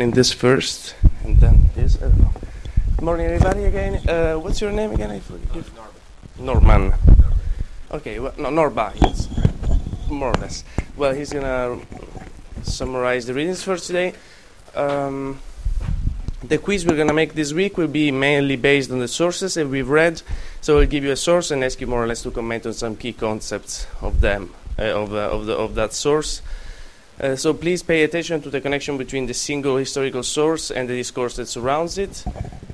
opening this first, and then this. I don't know. Good morning, everybody. Again, uh, what's your name again? I forget. Norman. Okay, well, no, Norba. Yes, more or less. Well, he's gonna summarize the readings for today. Um, the quiz we're gonna make this week will be mainly based on the sources that we've read. So we'll give you a source and ask you more or less to comment on some key concepts of them, uh, of, uh, of, the, of that source. Uh, so please pay attention to the connection between the single historical source and the discourse that surrounds it,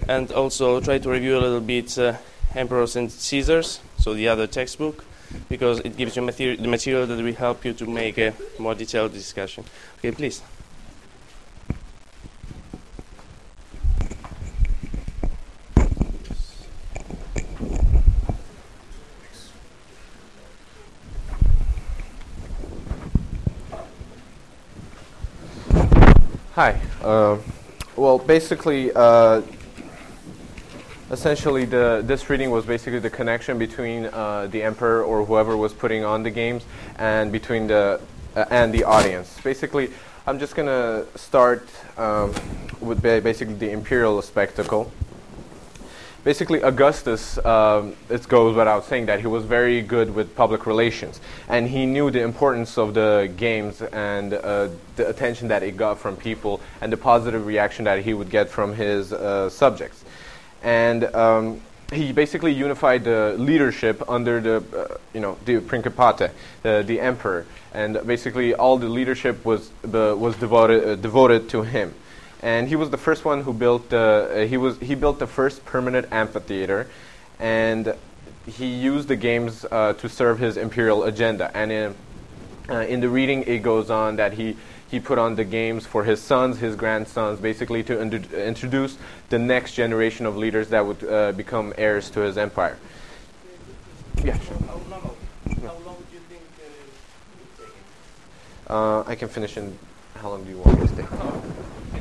and also try to review a little bit uh, Emperors and Caesars, so the other textbook, because it gives you materi- the material that will help you to make a more detailed discussion. Okay, please. Hi. Uh, well, basically, uh, essentially, the this reading was basically the connection between uh, the emperor or whoever was putting on the games and between the uh, and the audience. Basically, I'm just gonna start um, with ba- basically the imperial spectacle. Basically, Augustus, um, it goes without saying that he was very good with public relations, and he knew the importance of the games and uh, the attention that it got from people, and the positive reaction that he would get from his uh, subjects. And um, he basically unified the leadership under the, uh, you know, the Principate, the, the emperor, and basically all the leadership was the, was devoted uh, devoted to him and he was the first one who built uh, he was he built the first permanent amphitheater. And he used the games uh, to serve his imperial agenda. And in, uh, in the reading it goes on that he he put on the games for his sons his grandsons basically to indu- introduce the next generation of leaders that would uh, become heirs to his empire. Yeah sure. How long, how long do you think uh, it uh, i can finish in how long do you want me to stay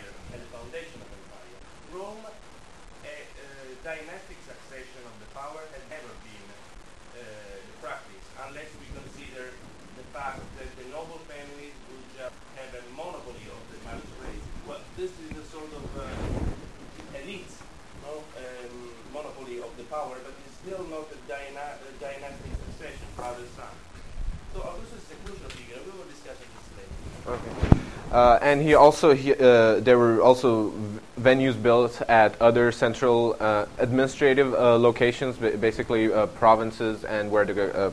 empire and the foundation of empire. Rome, a, uh dynastic succession of the power had never been uh, the practice, unless we consider the fact that the noble families would just have a monopoly of the marriage. Well, this is a sort of elite no, um, monopoly of the power, but it's still not a, dyna- a dynastic succession, father-son. So Augustus is a crucial figure. We will discuss this later. Okay. Uh, and he also he, uh, there were also venues built at other central uh, administrative uh, locations, ba- basically uh, provinces, and where the go-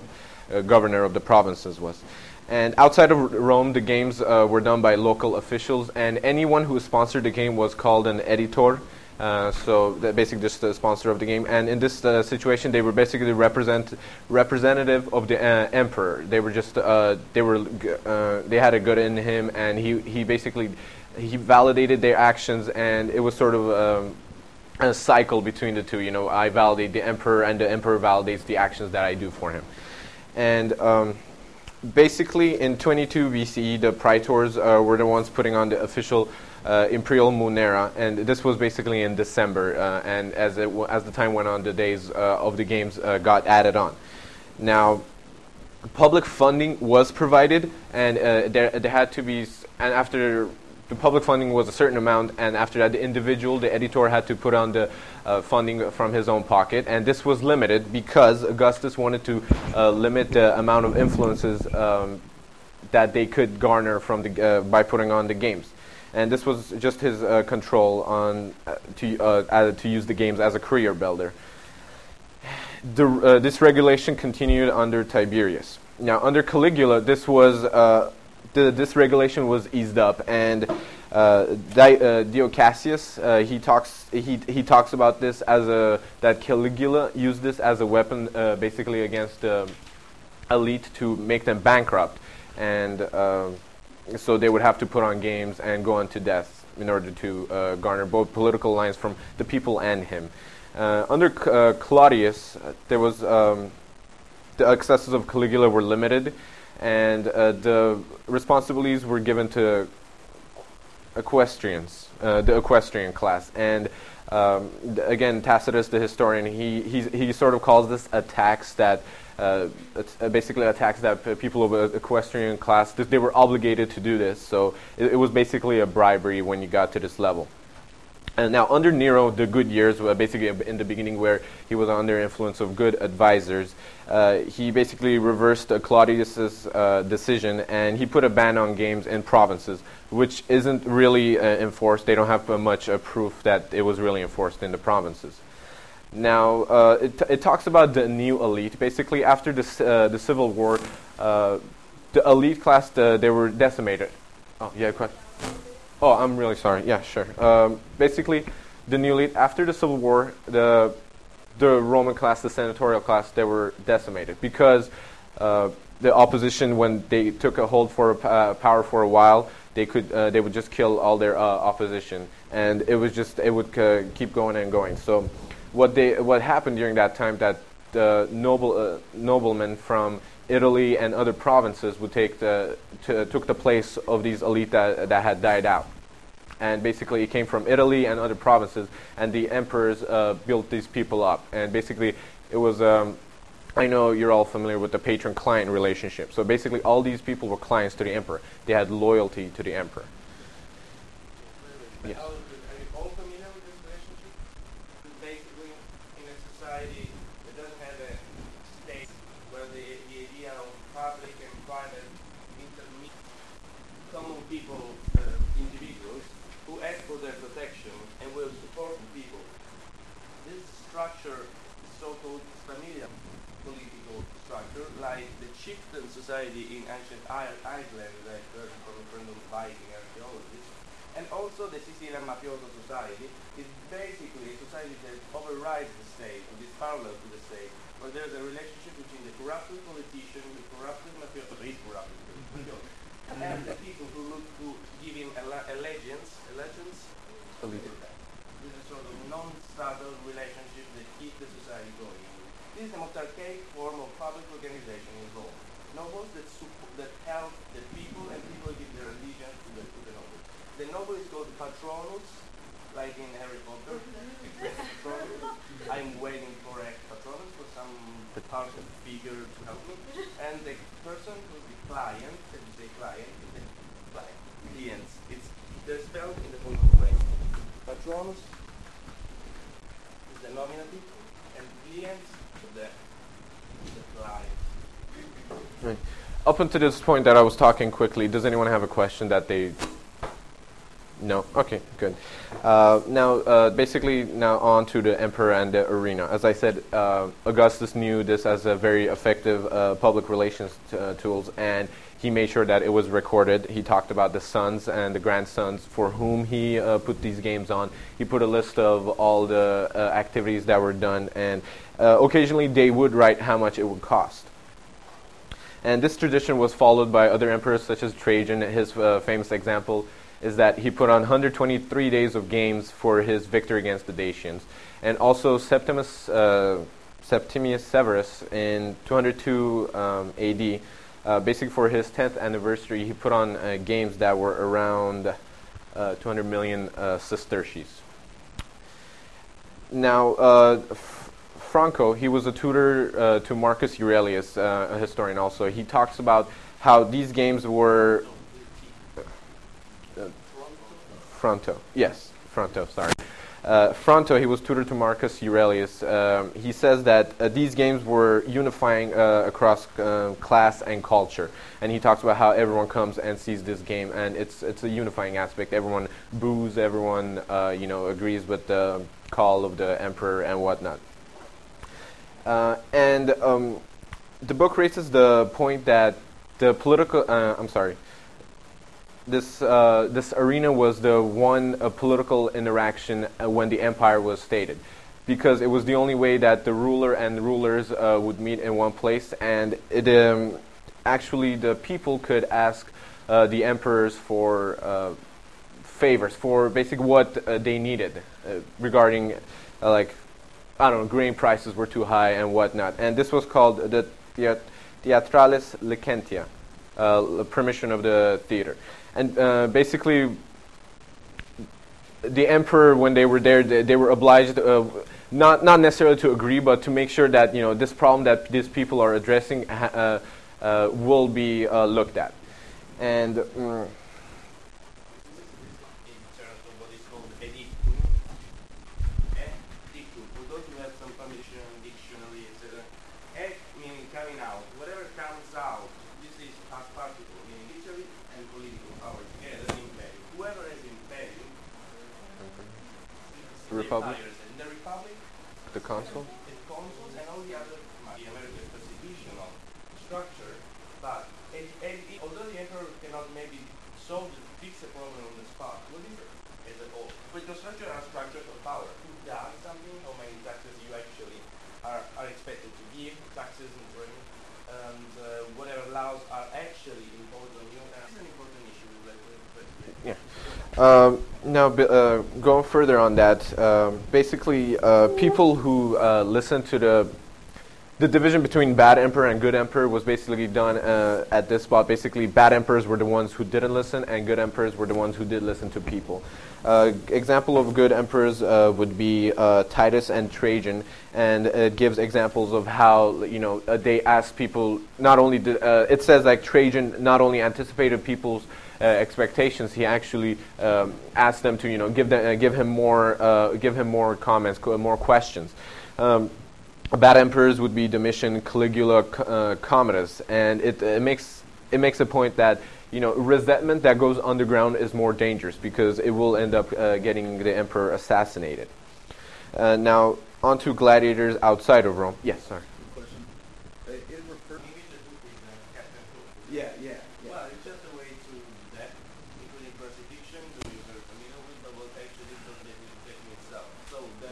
uh, governor of the provinces was. And outside of Rome, the games were done by local officials, and anyone who sponsored the game was called an editor. Uh, so basically just the sponsor of the game. And in this uh, situation, they were basically represent representative of the uh, emperor. They were just uh, they were uh, they had a good in him, and he he basically he validated their actions, and it was sort of. Um, a cycle between the two, you know, I validate the emperor, and the emperor validates the actions that I do for him. And um, basically, in 22 BCE, the praetors uh, were the ones putting on the official uh, imperial munera, and this was basically in December. Uh, and as w- as the time went on, the days uh, of the games uh, got added on. Now, public funding was provided, and uh, there there had to be, s- and after the public funding was a certain amount, and after that, the individual, the editor, had to put on the funding from his own pocket, and this was limited because Augustus wanted to limit the amount of influences um, that they could garner from the uh, by putting on the games. And this was just his uh, control on uh, to uh, uh, to use the games as a career builder. The, uh, this regulation continued under Tiberius. Now, under Caligula, this was uh, the, this regulation was eased up, and Di, Dio Cassius he talks he, he talks about this as a that Caligula used this as a weapon, basically against uh, elite to make them bankrupt, and uh, so they would have to put on games and go on to death in order to uh, garner both political alliance from the people and him. Uh, under uh, Claudius, uh, there was um, the excesses of Caligula were limited, and uh, the responsibilities were given to equestrians, uh, the equestrian class, and um, again, Tacitus, the historian, he, he, he sort of calls this a tax that uh, uh, basically a tax that people of the equestrian class they were obligated to do this. So it, it was basically a bribery when you got to this level. And now under Nero, the good years, basically in the beginning where he was under influence of good advisors, uh, he basically reversed uh, uh, decision and he put a ban on games in provinces, which isn't really uh, enforced. They don't have uh, much uh, proof that it was really enforced in the provinces. Now, it, it talks about the new elite. Basically, after uh, the Civil War, the elite class, the, they were decimated. Oh, yeah, question? Oh, I'm really sorry. Yeah, sure. Um, basically, the new elite, after the Civil War, the, the Roman class, the senatorial class, they were decimated because uh, the opposition, when they took a hold for uh, power for a while, they could uh, they would just kill all their uh, opposition, and it was just it would uh, keep going and going. So, what they what happened during that time that the noble uh, noblemen from Italy and other provinces would take the took the place of these elite that, that had died out and basically it came from Italy and other provinces, and the emperors uh, built these people up. And basically, it was. Um, I know you're all familiar with the patron-client relationship. So basically, all these people were clients to the emperor. They had loyalty to the emperor. Yes. Are you all familiar with this relationship? Basically, in a society that doesn't have a state where the, the idea of public and private intermediate common people, uh, individuals, who ask for their protection and will support the people. This structure is so-called familiar political structure, like the chieftain society in ancient I- Iceland that heard from a friend of Viking archaeologists, and also the Sicilian mafioso society is basically a society that overrides the state, or is parallel to the state, where there's a relationship between the corrupted politician, the corrupted mafioso, he's corrupted, mafioso, and the people who look to give him alle- allegiance, allegiance. This is sort of non-subtle relationship that keeps the society going. This is the most archaic form of public organization in Rome. Nobles that, that help the people and people give their allegiance to the, to the nobles. The noble is called patronus, like in Harry Potter. I'm waiting for a patronus for some powerful figure to help me. And the person who's the client, you say client, is the client. Clients. It's they're spelled in the following way. Patronus is the nominative, and clients the, the client. Right. Up until this point that I was talking quickly, does anyone have a question that they? No. Okay. Good. Uh, now, uh, basically, now on to the emperor and the arena. As I said, uh, Augustus knew this as a very effective uh, public relations uh, tools, and he made sure that it was recorded. He talked about the sons and the grandsons for whom he uh, put these games on. He put a list of all the activities that were done, and occasionally they would write how much it would cost. And this tradition was followed by other emperors such as Trajan. His uh, famous example is that he put on 123 days of games for his victory against the Dacians. And also Septimus, uh, Septimius Severus in 202 um, AD, uh, basically for his 10th anniversary, he put on uh, games that were around uh, 200 million uh, sesterces. Now, Franco, he was a tutor uh, to Marcus Aurelius, uh, a historian also. He talks about how these games were. Uh, Fronto, yes, Fronto, sorry. Uh, Fronto, he was tutor to Marcus Aurelius. Um, he says that uh, these games were unifying uh, across uh, class and culture, and he talks about how everyone comes and sees this game, and it's it's a unifying aspect. Everyone boos, everyone you know agrees with the call of the emperor and whatnot. Uh, and um, the book raises the point that the political, uh, I'm sorry, this uh, this arena was the one uh, political interaction uh, when the empire was stated. because it was the only way that the ruler and the rulers uh, would meet in one place, and it um, actually the people could ask the emperors for favors for basically what they needed regarding like I don't know grain prices were too high and whatnot, and this was called the Theat- Theatralis Licentia, uh, permission of the theater, and uh, basically the emperor when they were there they, they were obliged uh, not not necessarily to agree but to make sure that you know this problem that these people are addressing uh, uh, will be uh, looked at. And mm, in terms of what is called edictum. Eh, dictum. For those who have some permission, dictionary, etc. Ec meaning coming out. Whatever comes out, this is as particle, meaning literary and political power together, imperium. Whoever is imperium, The Republic? In the republic, the consul the consuls and all the other, the American constitutional structure, but it, it, it- although the emperor cannot maybe solve the fix a problem on the spot, what is it as a whole? Because structure are structures of power. Who does something, how many taxes you actually are, are expected to give, taxes and revenue, and uh, whatever laws are actually imposed on you. And this is an important issue. Yeah. Um, now, uh, going further on that, um, basically, uh, people who uh, listen to the the division between bad emperor and good emperor was basically done uh, at this spot. Basically, bad emperors were the ones who didn't listen, and good emperors were the ones who did listen to people. Uh, example of good emperors uh, would be uh, Titus and Trajan, and it gives examples of how you know uh, they asked people. Not only did, uh, it says like Trajan not only anticipated people's uh, expectations, he actually um, asked them to you know give them, uh, give him more uh, give him more comments, co- more questions. Um, bad emperors would be Domitian, Caligula, uh, Commodus, and it, it makes it makes a point that you know resentment that goes underground is more dangerous because it will end up uh, getting the emperor assassinated. Uh, now, on to gladiators outside of Rome. Yes, sorry. Question. Uh, It refer- Maybe the book is uh, Captain Hook. Yeah, yeah, yeah. Well, it's just a way to that, including crucifixion, to be very familiar with, but what actually is the definition itself. So the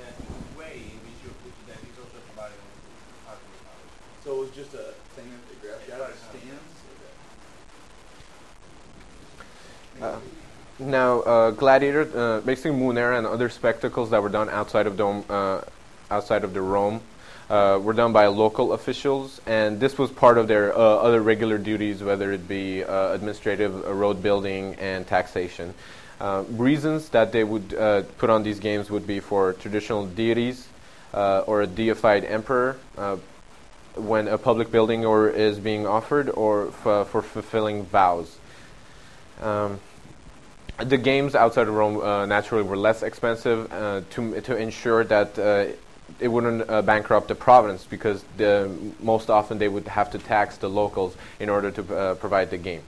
way in which you put that is also provided on art of knowledge. So it was just a thing that they grabbed out of the stands? Uh, now, uh, gladiator, uh, basically Munera and other spectacles that were done outside of Dome, uh, outside of the Rome, uh, were done by local officials, and this was part of their uh, other regular duties, whether it be uh, administrative, road building, and taxation. Reasons that they would put on these games would be for traditional deities or a deified emperor. When a public building or is being offered, or for fulfilling vows. Um, the games outside of Rome uh, naturally were less expensive uh, to to ensure that uh, it wouldn't uh, bankrupt the province because the, most often they would have to tax the locals in order to uh, provide the game.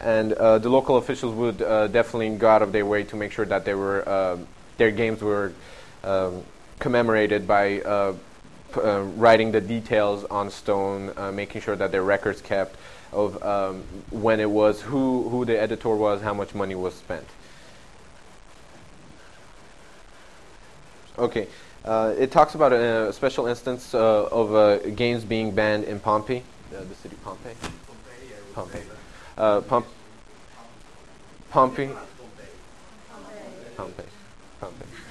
And uh, the local officials would definitely go out of their way to make sure that they were their games were um, commemorated by writing the details on stone, making sure that their records kept of um, when it was, who, who the editor was, how much money was spent. Okay, uh, it talks about a, a special instance uh, of uh, games being banned in Pompey, uh, the city Pompeii. Pompeii. Uh, Pom- Pompey. Pompeii. Pompeii.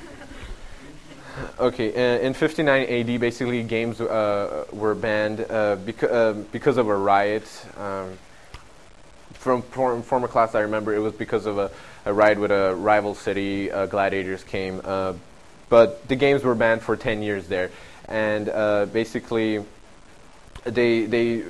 Okay, uh, in 59 AD, basically games uh, were banned uh, beca- uh, because of a riot. Um, from for- former class, I remember it was because of a, a riot with a rival city. Uh, gladiators came, uh, but the games were banned for 10 years there, and basically, they they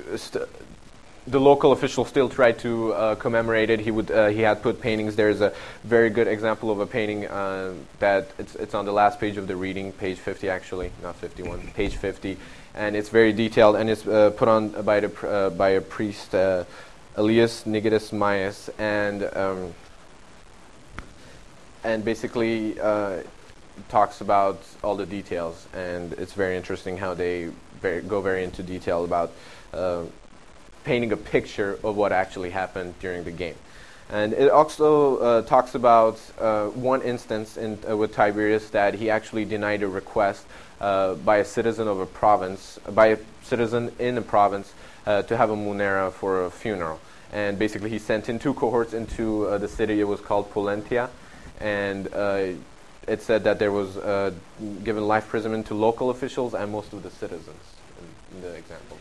the local official still tried to uh, commemorate it. He would uh, he had put paintings. There's a very good example of a painting uh, that it's it's on the last page of the reading, page 50 actually, not 51, page 50, and it's very detailed and it's uh, put on by the uh, by a priest, uh, Alleius Nigidius Maius, and um, and basically talks about all the details, and it's very interesting how they very, go very into detail about. Painting a picture of what actually happened during the game. And it also uh, talks about uh, one instance in, uh, with Tiberius that he actually denied a request uh, by a citizen of a province, by a citizen in a province, uh, to have a munera for a funeral. And basically, he sent in two cohorts into uh, the city. It was called Pollentia, and it said that there was given life imprisonment to local officials and most of the citizens in the example.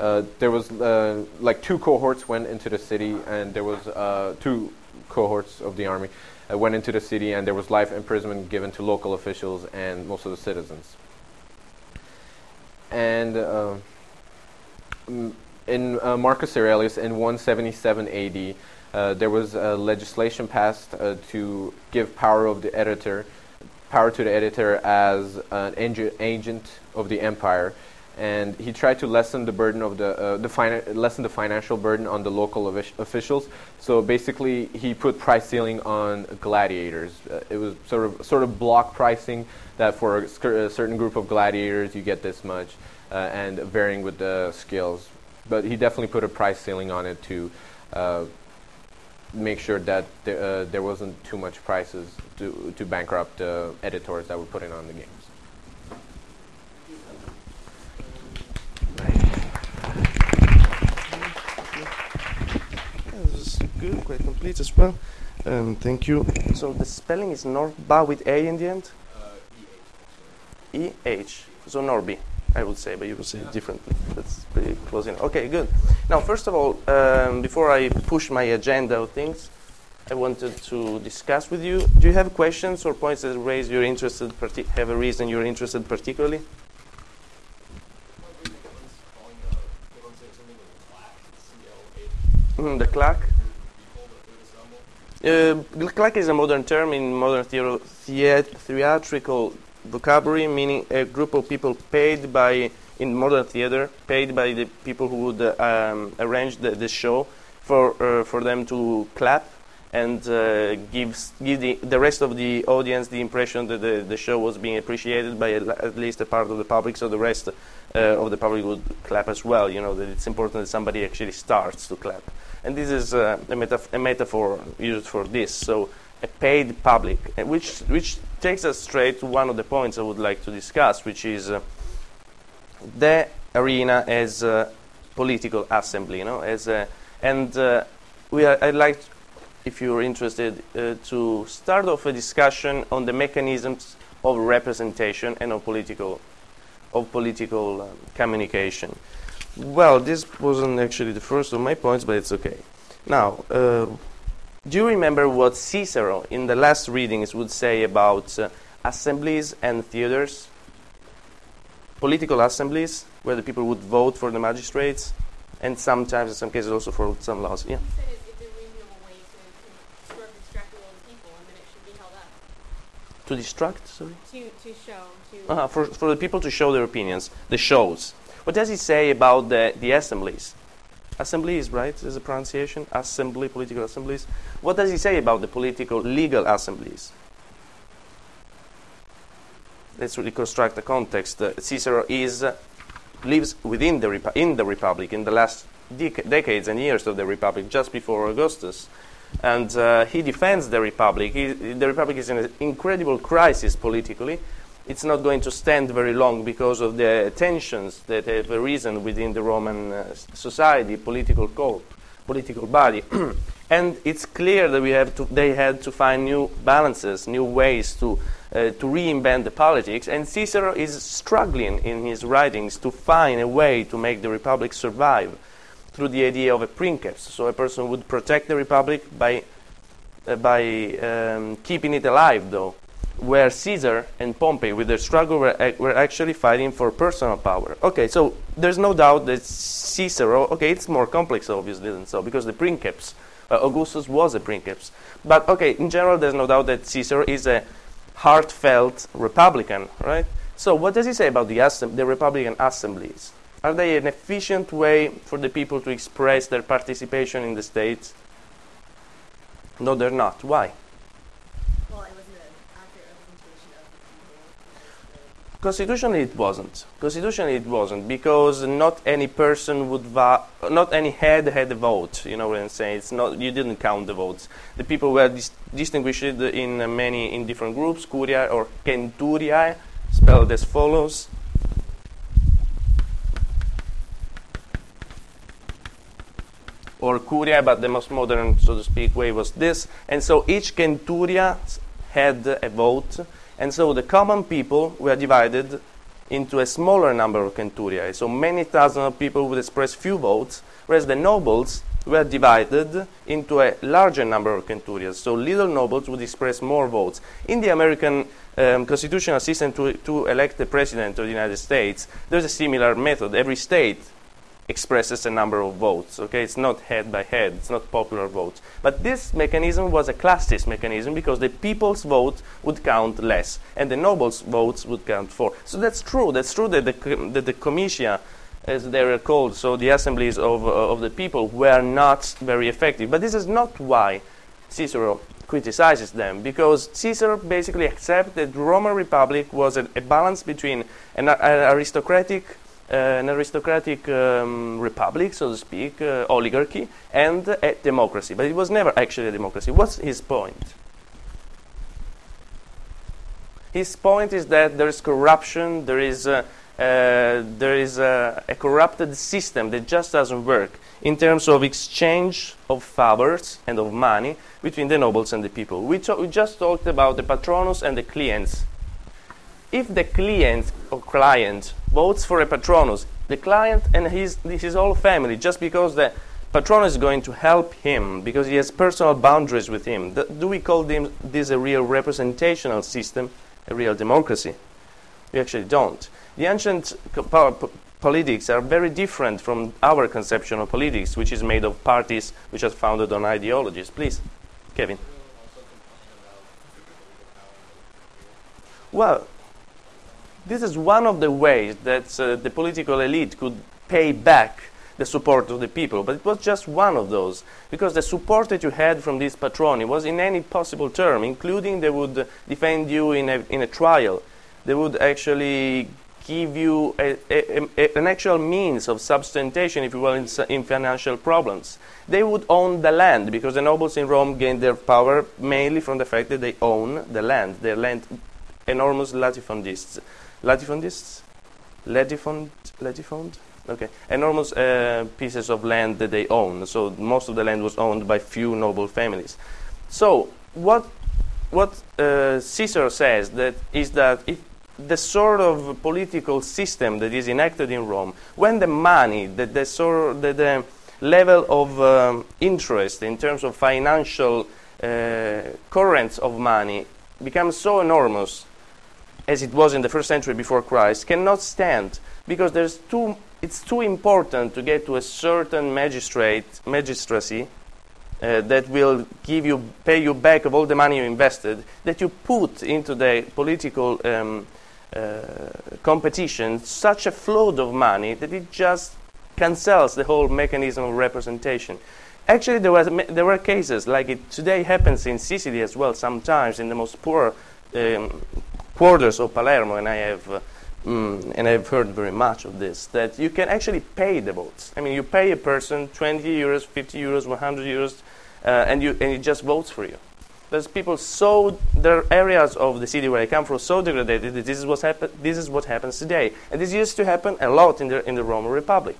Uh, there was uh, like two cohorts went into the city, and there was uh, two cohorts of the army uh, went into the city, and there was life imprisonment given to local officials and most of the citizens. And uh, in Marcus Aurelius in 177 AD, there was legislation passed to give power of the editor, power to the editor as an agent of the empire and he tried to lessen the burden of the, uh, the lessen the financial burden on the local officials. So basically, he put price ceiling on gladiators. Uh, it was sort of sort of block pricing that for a, a certain group of gladiators you get this much, uh, and varying with the skills. But he definitely put a price ceiling on it to uh, make sure that there, uh, there wasn't too much prices to to bankrupt the editors that were putting on the games. Good, quite complete as well. Um, thank you. So the spelling is Norba with A in the end? Uh, E H. So Norby, I would say, but you would say it differently. That's pretty close enough. Okay, good. Now, first of all, um, before I push my agenda of things, I wanted to discuss with you. Do you have questions or points that raise your interest? Partic- have a reason you're interested particularly? Mm, the claque. Uh, claque is a modern term in modern theatrical vocabulary, meaning a group of people paid by, in modern theater, paid by the people who would um, arrange the, the, show for, uh, for them to clap and uh, gives, give the, the rest of the audience the impression that the, the show was being appreciated by at least a part of the public, so the rest uh, of the public would clap as well. You know, that it's important that somebody actually starts to clap. And this is uh, a, metaf- a, metaphor used for this. So a paid public, which, which takes us straight to one of the points I would like to discuss, which is uh, the arena as a political assembly. You know, as a, and uh, we are, I'd like, if you're interested, uh, to start off a discussion on the mechanisms of representation and of political, of political um, communication. Well, this wasn't actually the first of my points, but it's okay. Now, uh, do you remember what Cicero in the last readings would say about uh, assemblies and theaters? Political assemblies, where the people would vote for the magistrates, and sometimes, in some cases, also for some laws. Yeah. To distract, sorry? To, to show. To uh-huh, for, for the people to show their opinions, the shows. What does he say about the, the assemblies? Assemblies, right? Is the pronunciation? Assembly, political assemblies. What does he say about the political, legal assemblies? Let's reconstruct the context. Uh, Cicero is, uh, lives within the, in the Republic in the last dec- decades and years of the Republic, just before Augustus. And uh, he defends the Republic. He, the Republic is in an incredible crisis politically it's not going to stand very long because of the tensions that have arisen within the Roman uh, society, political court, political body. and it's clear that we have to, they had to find new balances, new ways to, uh, to reinvent the politics. And Cicero is struggling in his writings to find a way to make the republic survive through the idea of a princeps. So a person would protect the republic by, uh, by um, keeping it alive, though where Caesar and Pompey, with their struggle, were, were actually fighting for personal power. Okay, so there's no doubt that Cicero, okay, it's more complex, obviously, than so, because the princeps, uh, Augustus was a princeps. But okay, in general, there's no doubt that Caesar is a heartfelt Republican, right? So, what does he say about the, assemb- the Republican assemblies? Are they an efficient way for the people to express their participation in the state? No, they're not. Why? Constitutionally, it wasn't. Constitutionally, it wasn't because not any person would va- not any head had a vote. You know what I'm saying? It's not you didn't count the votes. The people were dis- distinguished in many in different groups, curia or centuriae, spelled as follows. Or curia, but the most modern, so to speak, way was this. And so each centuria had a vote and so the common people were divided into a smaller number of centuriae. So many thousands of people would express few votes, whereas the nobles were divided into a larger number of centurias. So little nobles would express more votes. In the American um, constitutional system to, to elect the president of the United States, there's a similar method. Every state expresses a number of votes. Okay, it's not head by head, it's not popular votes. But this mechanism was a classist mechanism because the people's vote would count less and the nobles' votes would count more. So that's true. That's true that the, that the comitia, as they were called, so the assemblies of, uh, of the people, were not very effective. But this is not why Cicero criticizes them because Caesar basically accepted that the Roman Republic was a, a balance between an, an aristocratic an aristocratic um, republic, so to speak, uh, oligarchy, and a democracy. But it was never actually a democracy. What's his point? His point is that there is corruption, there is, uh, there is a corrupted system that just doesn't work in terms of exchange of favors and of money between the nobles and the people. We, we just talked about the patronus and the clients. If the client or client votes for a patronus, the client and his, his whole family, just because the patronus is going to help him, because he has personal boundaries with him, do we call this a real representational system, a real democracy? We actually don't. The ancient politics are very different from our conception of politics, which is made of parties which are founded on ideologies. Please, Kevin. Well, this is one of the ways that uh, the political elite could pay back the support of the people. But it was just one of those, because the support that you had from these patroni was in any possible term, including they would defend you in a, in a trial. They would actually give you a, a, a, an actual means of substantiation, if you will, in, in, financial problems. They would own the land, because the nobles in Rome gained their power mainly from the fact that they own the land. They're land enormous latifundists latifundists, latifund, latifund, okay, enormous uh, pieces of land that they own. So most of the land was owned by few noble families. So what what uh, Caesar says that is that if the sort of political system that is enacted in Rome, when the money, the, the sort, the, the level of um, interest in terms of financial uh, currents of money becomes so enormous as it was in the first century before Christ, cannot stand because there's too, it's too important to get to a certain magistrate, magistracy uh, that will give you, pay you back of all the money you invested, that you put into the political um, uh, competition such a flood of money that it just cancels the whole mechanism of representation. Actually, there, was, there were cases like it today happens in Sicily as well, sometimes in the most poor um, quarters of Palermo, and I have mm, and I've heard very much of this that you can actually pay the votes. I mean, you pay a person 20 euros, 50 euros, 100 euros, uh, and you and it just votes for you. There's people so there are areas of the city where I come from so degraded that this is what happen, This is what happens today, and this used to happen a lot in the in the Roman Republic.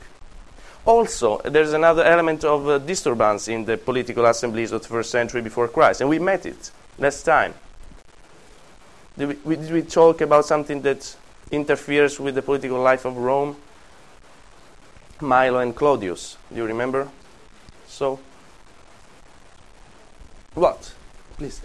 Also, there's another element of uh, disturbance in the political assemblies of the first century before Christ, and we met it last time. Did we, did we talk about something that interferes with the political life of Rome? Milo and Claudius. Do you remember? So, what? Please.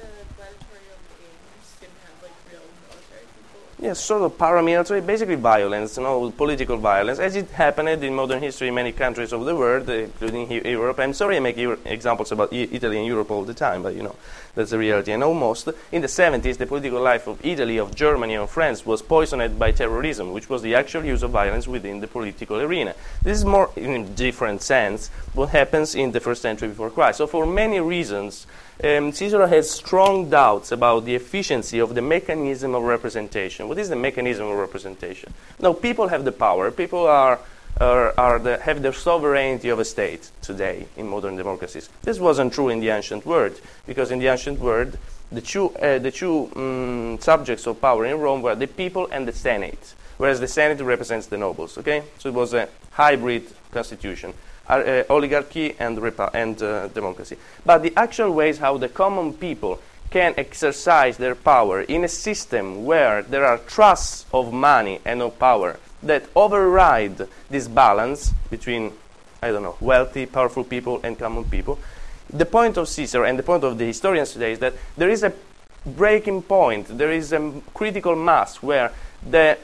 Yes, sort of paramilitary, basically violence, you know, political violence, as it happened in modern history in many countries of the world, including Europe. I'm sorry I make examples about Italy and Europe all the time, but you know, that's the reality. And almost in the 70s, the political life of Italy, of Germany, of France was poisoned by terrorism, which was the actual use of violence within the political arena. This is more, in a different sense, what happens in the first century before Christ. So, for many reasons, um, Caesar has strong doubts about the efficiency of the mechanism of representation representation? What is the mechanism of representation? Now, people have the power. People are, are, are the, have the sovereignty of a state today in modern democracies. This wasn't true in the ancient world, because in the ancient world, the two, uh, the two um, subjects of power in Rome were the people and the Senate, whereas the Senate represents the nobles. Okay, so it was a hybrid constitution, uh, oligarchy and, and uh, democracy. But the actual ways how the common people can exercise their power in a system where there are trusts of money and of power that override this balance between, I don't know, wealthy, powerful people and common people. The point of Caesar and the point of the historians today is that there is a breaking point, there is a critical mass where the,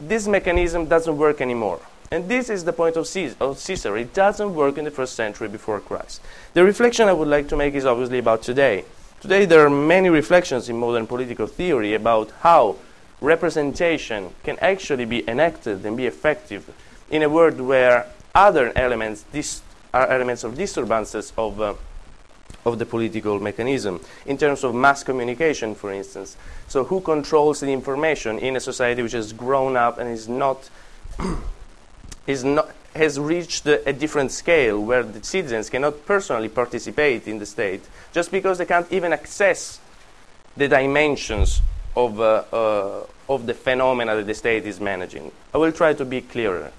this mechanism doesn't work anymore. And this is the point of Cicero. It doesn't work in the first century before Christ. The reflection I would like to make is obviously about today. Today, there are many reflections in modern political theory about how representation can actually be enacted and be effective in a world where other elements dis- are elements of disturbances of, uh, of the political mechanism. In terms of mass communication, for instance. So, who controls the information in a society which has grown up and is not not, has reached a, different scale where the citizens cannot personally participate in the state just because they can't even access the dimensions of, uh, uh, of the phenomena that the state is managing. I will try to be clearer.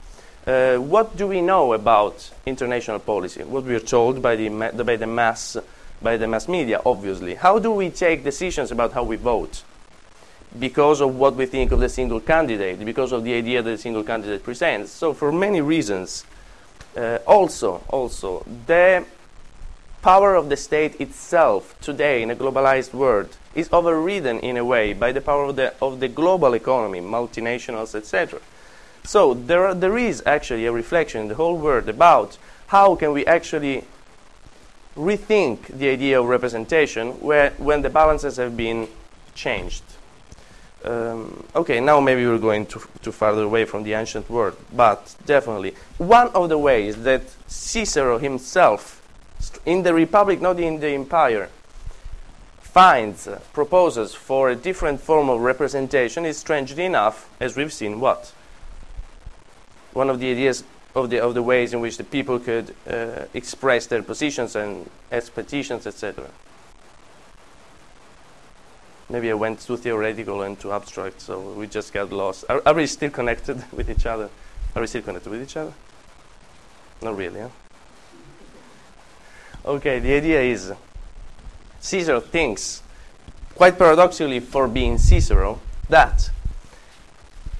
Uh, what do we know about international policy? What we are told by the, by the mass by the mass media, obviously. How do we take decisions about how we vote? Because of what we think of the single candidate, because of the idea that the single candidate presents. So, for many reasons, uh, also, also, the power of the state itself today in a globalized world is overridden in a way by the power of the, of the global economy, multinationals, etc. So, there, are, there is actually a reflection in the whole world about how can we actually rethink the idea of representation where, when the balances have been changed. Um, okay, now maybe we're going too, too farther away from the ancient world, but definitely. One of the ways that Cicero himself, in the Republic, not in the Empire, finds, uh, proposes for a different form of representation is, strangely enough, as we've seen, what? One of the ideas of the, of the ways in which the people could uh, express their positions and as petitions, etc maybe I went too theoretical and too abstract, so we just got lost. Are, are, we still connected with each other? Are we still connected with each other? Not really, huh? Okay, the idea is Caesar thinks, quite paradoxically for being Cicero, that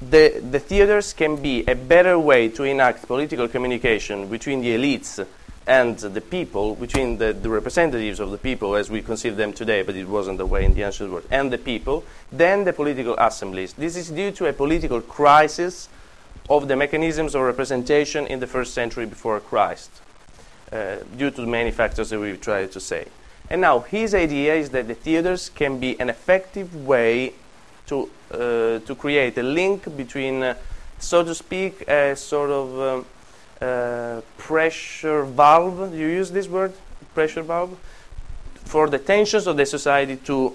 the, the theaters can be a better way to enact political communication between the elites and the people, between the, the, representatives of the people as we conceive them today, but it wasn't the way in the ancient world, and the people, then the political assemblies. This is due to a political crisis of the mechanisms of representation in the first century before Christ, uh, due to many factors that we've tried to say. And now, his idea is that the theaters can be an effective way to, uh, to create a link between, uh, so to speak, a sort of um, uh, pressure valve. You use this word, pressure valve, for the tensions of the society to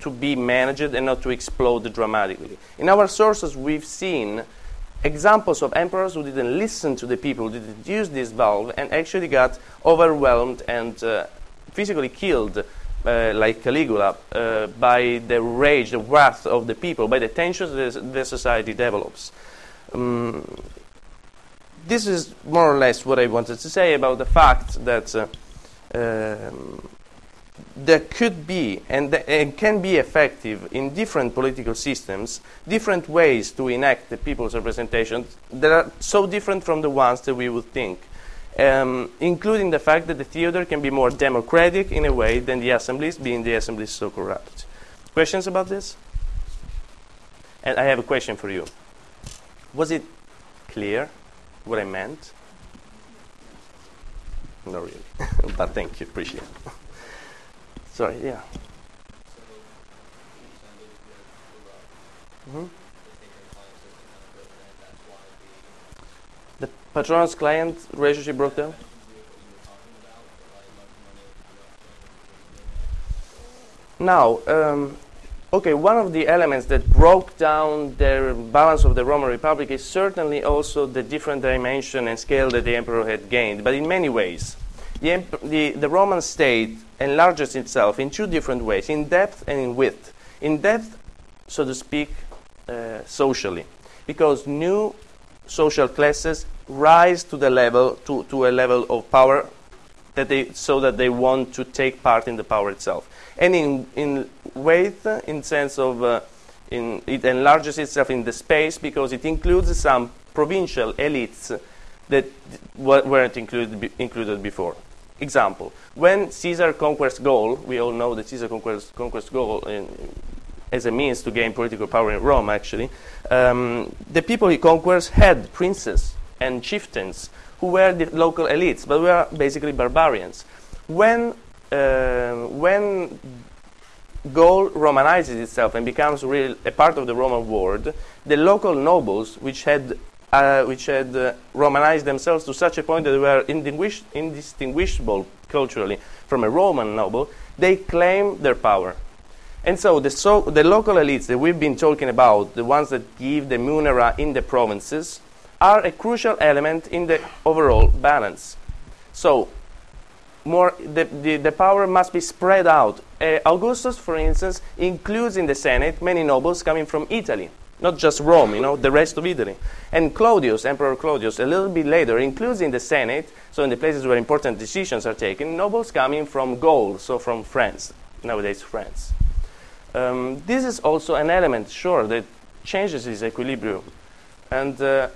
to be managed and not to explode dramatically. In our sources, we've seen examples of emperors who didn't listen to the people, who didn't use this valve, and actually got overwhelmed and uh, physically killed. Uh, like Caligula, uh, by the rage, the wrath of the people, by the tensions that the society develops. Um, this is more or less what I wanted to say about the fact that uh, um, there could be and, th- and, can be effective in different political systems, different ways to enact the people's representation that are so different from the ones that we would think. Um, including the fact that the theater can be more democratic in a way than the assemblies, being the assemblies so corrupt. Questions about this? And I have a question for you. Was it clear? What I meant? Not really, but thank you, appreciate it. Sorry, yeah. Mm-hmm. The patron's client relationship broke down? Now, um, okay, one of the elements that broke down the balance of the Roman Republic is certainly also the different dimension and scale that the emperor had gained, but in many ways. The, the, the Roman state enlarges itself in two different ways, in depth and in width. In depth, so to speak, uh, socially, because new social classes rise to the level to, to a level of power that they so that they want to take part in the power itself and in in weight in sense of uh, in, it enlarges itself in the space because it includes some provincial elites that weren't included included before example when caesar conquers gaul we all know that caesar conquers conquers gaul in, as a means to gain political power in Rome, actually, um, the people he conquers had princes and chieftains who were the local elites, but were basically barbarians. When, uh, when Gaul Romanizes itself and becomes real, a part of the Roman world, the local nobles, which had, uh, which had uh, Romanized themselves to such a point that they were indistinguish- indistinguishable culturally from a Roman noble, they claim their power. And so the, so the local elites that we've been talking about, the ones that give the munera in the provinces, are a crucial element in the overall balance. So more the, the, the power must be spread out. Uh, Augustus, for instance, includes in the Senate many nobles coming from Italy, not just Rome, you know, the rest of Italy. And Claudius, Emperor Claudius, a little bit later, includes in the Senate, so in the places where important decisions are taken, nobles coming from Gaul, so from France, nowadays France. Um, this is also an element, sure, that changes this equilibrium. And uh,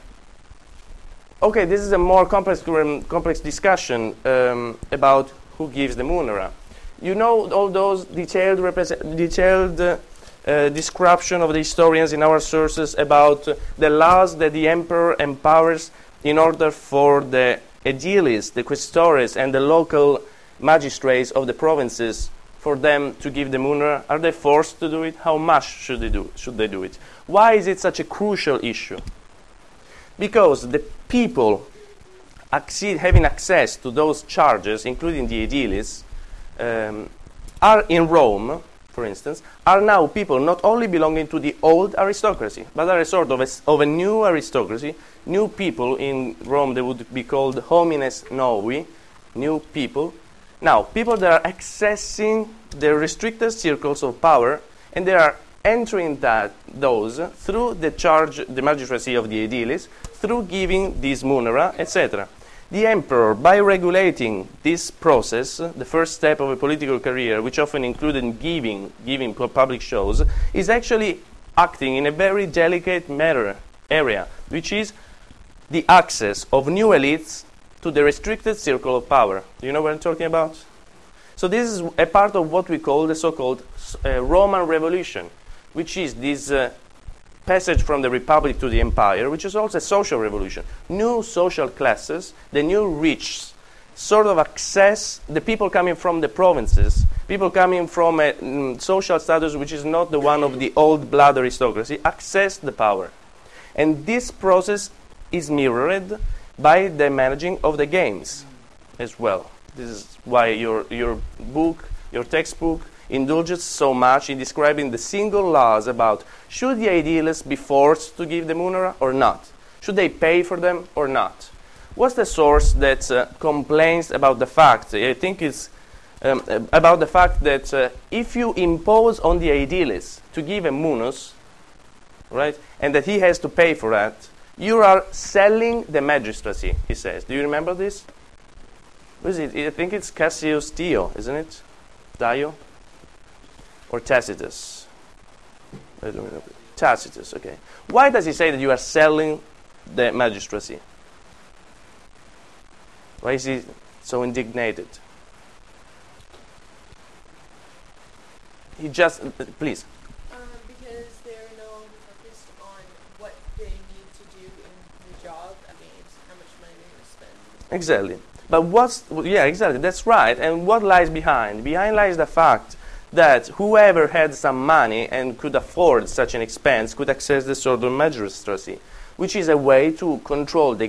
okay, this is a more complex, um, complex discussion um, about who gives the munera. You know all those detailed, detailed uh, description of the historians in our sources about the laws that the emperor empowers in order for the aediles, the quaestores, and the local magistrates of the provinces for them to give the munera? Are they forced to do it? How much should they do, should they do it? Why is it such a crucial issue? Because the people having access to those charges, including the aediles, um, are in Rome, for instance, are now people not only belonging to the old aristocracy, but are a sort of a, of a new aristocracy, new people in Rome, they would be called homines novi, new people. Now, people that are accessing the restricted circles of power, and they are entering that those through the charge, the magistracy of the aediles, through giving this munera, etc. The emperor, by regulating this process, the first step of a political career, which often included giving, giving public shows, is actually acting in a very delicate matter, area, which is the access of new elites to the restricted circle of power. Do you know what I'm talking about? So this is a part of what we call the so-called uh, Roman Revolution, which is this uh, passage from the republic to the empire, which is also a social revolution. New social classes, the new rich, sort of access the people coming from the provinces, people coming from a mm, social status which is not the one of the old blood aristocracy, access the power. And this process is mirrored by the managing of the games as well. This is why your, your book, your textbook, indulges so much in describing the single laws about should the aediles be forced to give the munera or not? Should they pay for them or not? What's the source that uh, complains about the fact? I think it's um, about the fact that uh, if you impose on the aediles to give a munus, right, and that he has to pay for that, you are selling the magistracy, he says. Do you remember this? What is it? I think it's Cassius Dio, isn't it? Dio? Or Tacitus? I don't know. Tacitus, okay. Why does he say that you are selling the magistracy? Why is he so indignated? He just, please. Um, because they're no longer focused on what they need to do in the job against how much money they're going to spend. Exactly. But what's, yeah, exactly, that's right. And what lies behind? Behind lies the fact that whoever had some money and could afford such an expense could access the sort of magistracy, which is a way to control the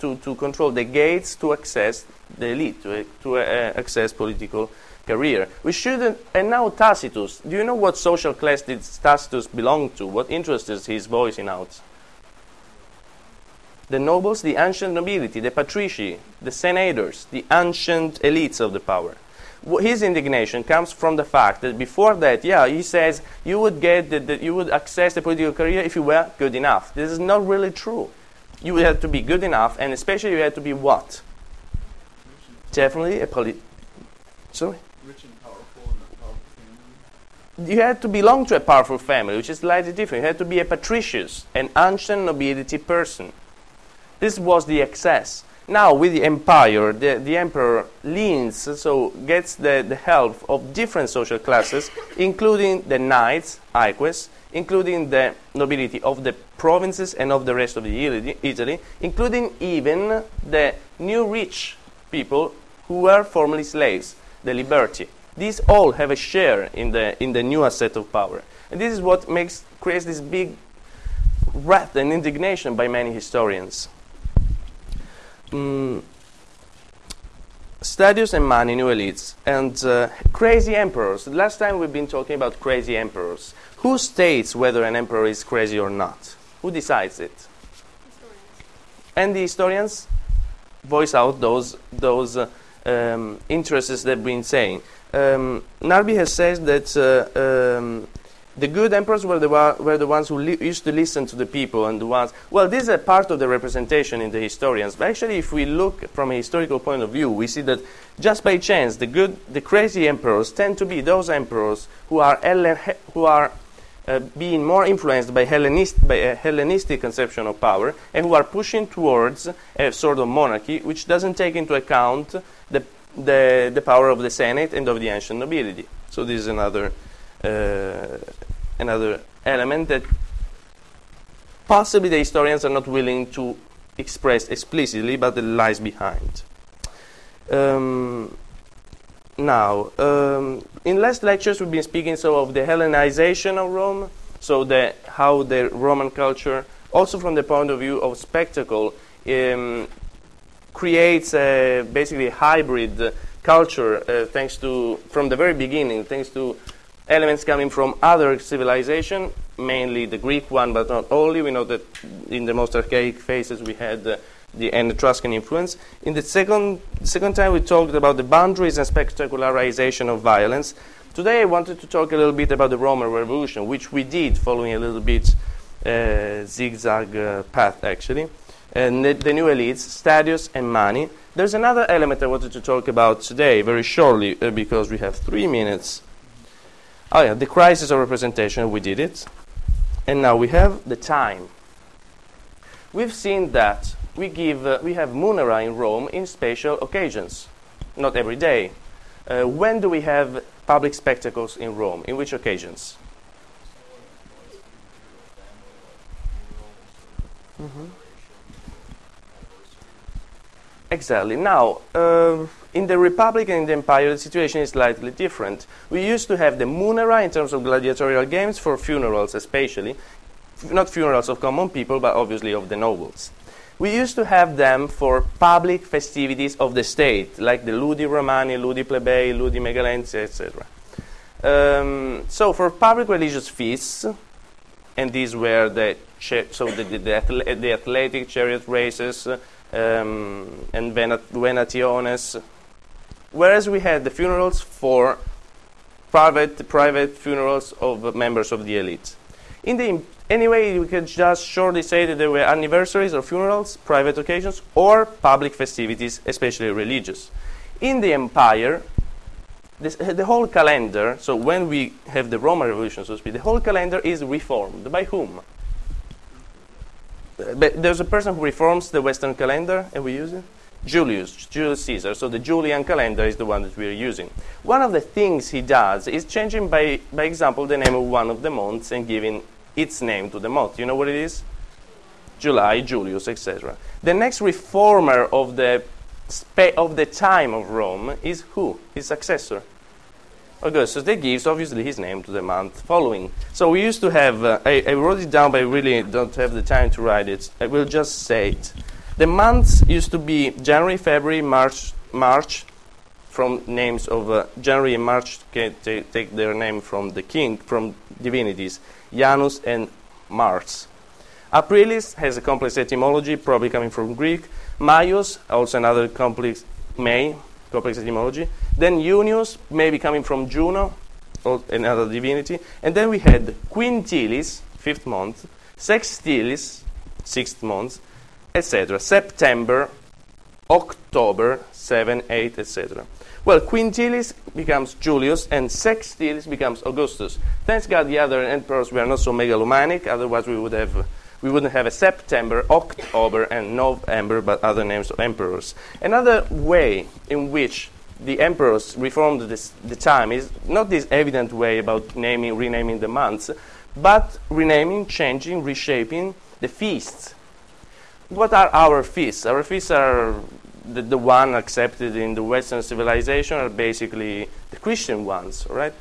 to, to control the gates to access the elite, to, to uh, access political career. We shouldn't. And now Tacitus. Do you know what social class did Tacitus belong to? What interests his voicing out? The nobles, the ancient nobility, the patrici, the senators, the ancient elites of the power. His indignation comes from the fact that before that, yeah, he says you would get the, the, you would access the political career if you were good enough. This is not really true. You had to be good enough, and especially you had to be what? Definitely a polit. Sorry. rich and powerful and a powerful family. you had to belong to a powerful family, which is slightly different. You had to be a patricius, an ancient nobility person. This was the excess. Now, with the empire, the, the emperor leans, so gets the, the help of different social classes, including the knights, aeques, including the nobility of the provinces and of the rest of the Italy, including even the new rich people who were formerly slaves, the liberti. These all have a share in the, in the new asset of power. And this is what makes, creates this big wrath and indignation by many historians. Mm, Stadius and Mani, new elites, and uh, crazy emperors. Last time we've been talking about crazy emperors. Who states whether an emperor is crazy or not? Who decides it? Historians. and the historians voice out those those uh, um, interests they've been saying. Um, Narby has said that uh, um, the good emperors were the, were the ones who li- used to listen to the people and the ones. Well, this is a part of the representation in the historians. But actually, if we look from a historical point of view, we see that just by chance, the good, the crazy emperors tend to be those emperors who are who are uh, being more influenced by, Hellenist, by a Hellenistic conception of power and who are pushing towards a sort of monarchy which doesn't take into account the, the, the power of the Senate and of the ancient nobility. So this is another, uh, another element that possibly the historians are not willing to express explicitly, but it lies behind. Um, now, um, in last lectures, we've been speaking so of the Hellenization of Rome, so the, how the Roman culture, also from the point of view of spectacle, um, creates a basically hybrid culture, uh, thanks to from the very beginning, thanks to elements coming from other civilization, mainly the Greek one, but not only. We know that in the most archaic phases we had uh, the Etruscan influence. In the second second time, we talked about the boundaries and spectacularization of violence. Today, I wanted to talk a little bit about the Roman Revolution, which we did following a little bit uh, zigzag uh, path, actually. And the, the new elites, Stadius and money. There's another element I wanted to talk about today, very shortly, uh, because we have three minutes. Oh yeah, the crisis of representation, we did it. And now we have the time. We've seen that we give uh, we have munera in Rome in special occasions, not every day. Uh, when do we have public spectacles in Rome? In which occasions? Exactly. Now, uh, in the Republic and the Empire, the situation is slightly different. We used to have the munera in terms of gladiatorial games for funerals, especially. Not funerals of common people, but obviously of the nobles. We used to have them for public festivities of the state, like the Ludi Romani, Ludi Plebei, Ludi Megalensi, etc. Um, so, for public religious feasts, and these were the so the, the, the, athle- the athletic chariot races um, and venat- venationes. Whereas we had the funerals for private private funerals of members of the elite. In the anyway, we could just shortly say that there were anniversaries or funerals, private occasions, or public festivities, especially religious. In the empire, this, the whole calendar, so when we have the Roman Revolution, so to speak, the whole calendar is reformed. By whom? There's a person who reforms the Western calendar, and we use it? Julius, Julius Caesar. So the Julian calendar is the one that we're using. One of the things he does is changing, by, by example, the name of one of the months and giving its name to the month. You know what it is? July, Julius, etc. The next reformer of the of the time of Rome is who? His successor. Augustus. They gives obviously his name to the month following. So we used to have. Uh, I, I wrote it down, but I really don't have the time to write it. I will just say it. The months used to be January, February, March, March, from names of uh, January and March ca- ta- take their name from the king, from divinities, Janus and Mars. Aprilis has a complex etymology, probably coming from Greek. Maius, also another complex, May, complex etymology. Then Junius, maybe coming from Juno, or another divinity. And then we had Quintilis, fifth month, Sextilis, sixth month, etc. September, October, 7, 8, etc. Well, Quintilis becomes Julius and Sextilis becomes Augustus. Thanks God the other emperors were not so megalomaniac, otherwise we would have we wouldn't have a September, October, and November, but other names of emperors. Another way in which the emperors reformed this, the time is not this evident way about naming, renaming the months, but renaming, changing, reshaping the feasts. What are our feasts? Our feasts are the, the one accepted in the Western civilization are basically the Christian ones, right?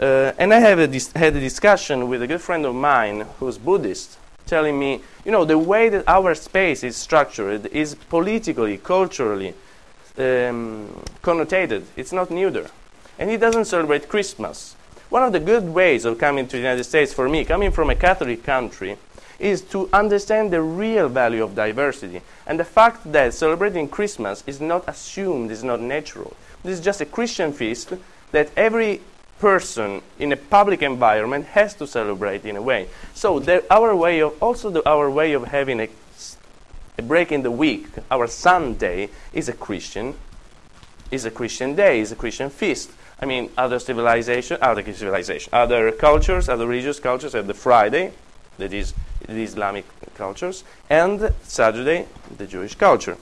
Uh, and I have a dis- had a discussion with a good friend of mine who's Buddhist, telling me, you know, the way that our space is structured is politically, culturally um, connotated. It's not neuter. And he doesn't celebrate Christmas. One of the good ways of coming to the United States for me, coming from a Catholic country, is to understand the real value of diversity and the fact that celebrating Christmas is not assumed, is not natural. This is just a Christian feast that every person in a public environment has to celebrate in a way. So there, our way of also the, our way of having a, a break in the week, our Sunday is a Christian is a Christian day, is a Christian feast. I mean, other civilization, other civilization, other cultures, other religious cultures have the Friday, that is the Islamic cultures, and Saturday, the Jewish culture.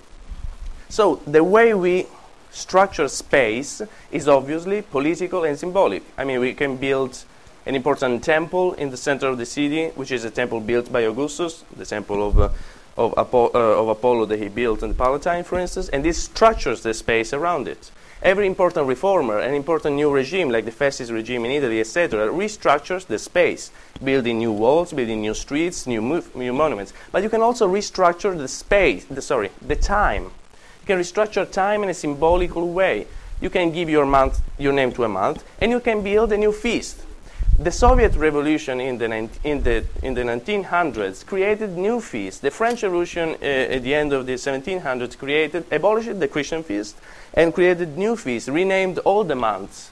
So the way we structure space is obviously political and symbolic. I mean, we can build an important temple in the center of the city, which is a temple built by Augustus, the temple of, uh, of, Apo- uh, of Apollo that he built in the Palatine, for instance, and this structures the space around it. Every important reformer, an important new regime, like the fascist regime in Italy, etc., restructures the space, building new walls, building new streets, new, new monuments. But you can also restructure the space, the, sorry, the time. You can restructure time in a symbolical way. You can give your month, your name to a month, and you can build a new feast. The Soviet Revolution in the, in the, in the 1900s created new feasts. The French Revolution uh, at the end of the 1700s created, abolished the Christian feast and created new feasts, renamed all the months.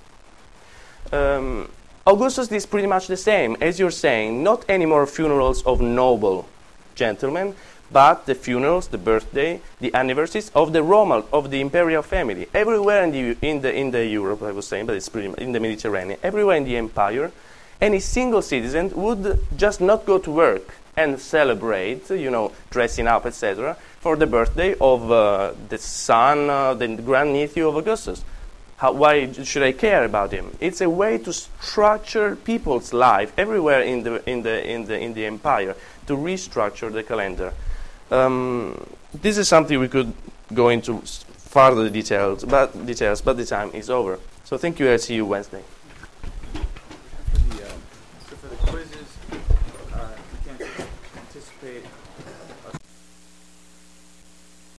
Um, Augustus is pretty much the same, as you're saying, not any more funerals of noble gentlemen, but the funerals, the birthday, the anniversaries of the Roman, of the imperial family. Everywhere in the, in the, in the Europe, I was saying, but it's pretty in the Mediterranean, everywhere in the empire, any single citizen would just not go to work and celebrate, you know, dressing up, etc., for the birthday of uh, the son, uh, the grandnephew of Augustus. How, why should I care about him? It's a way to structure people's life everywhere in the, in the, in the, in the empire, to restructure the calendar. Um, this is something we could go into further details, but, details, but the time is over. So thank you, I'll see you Wednesday.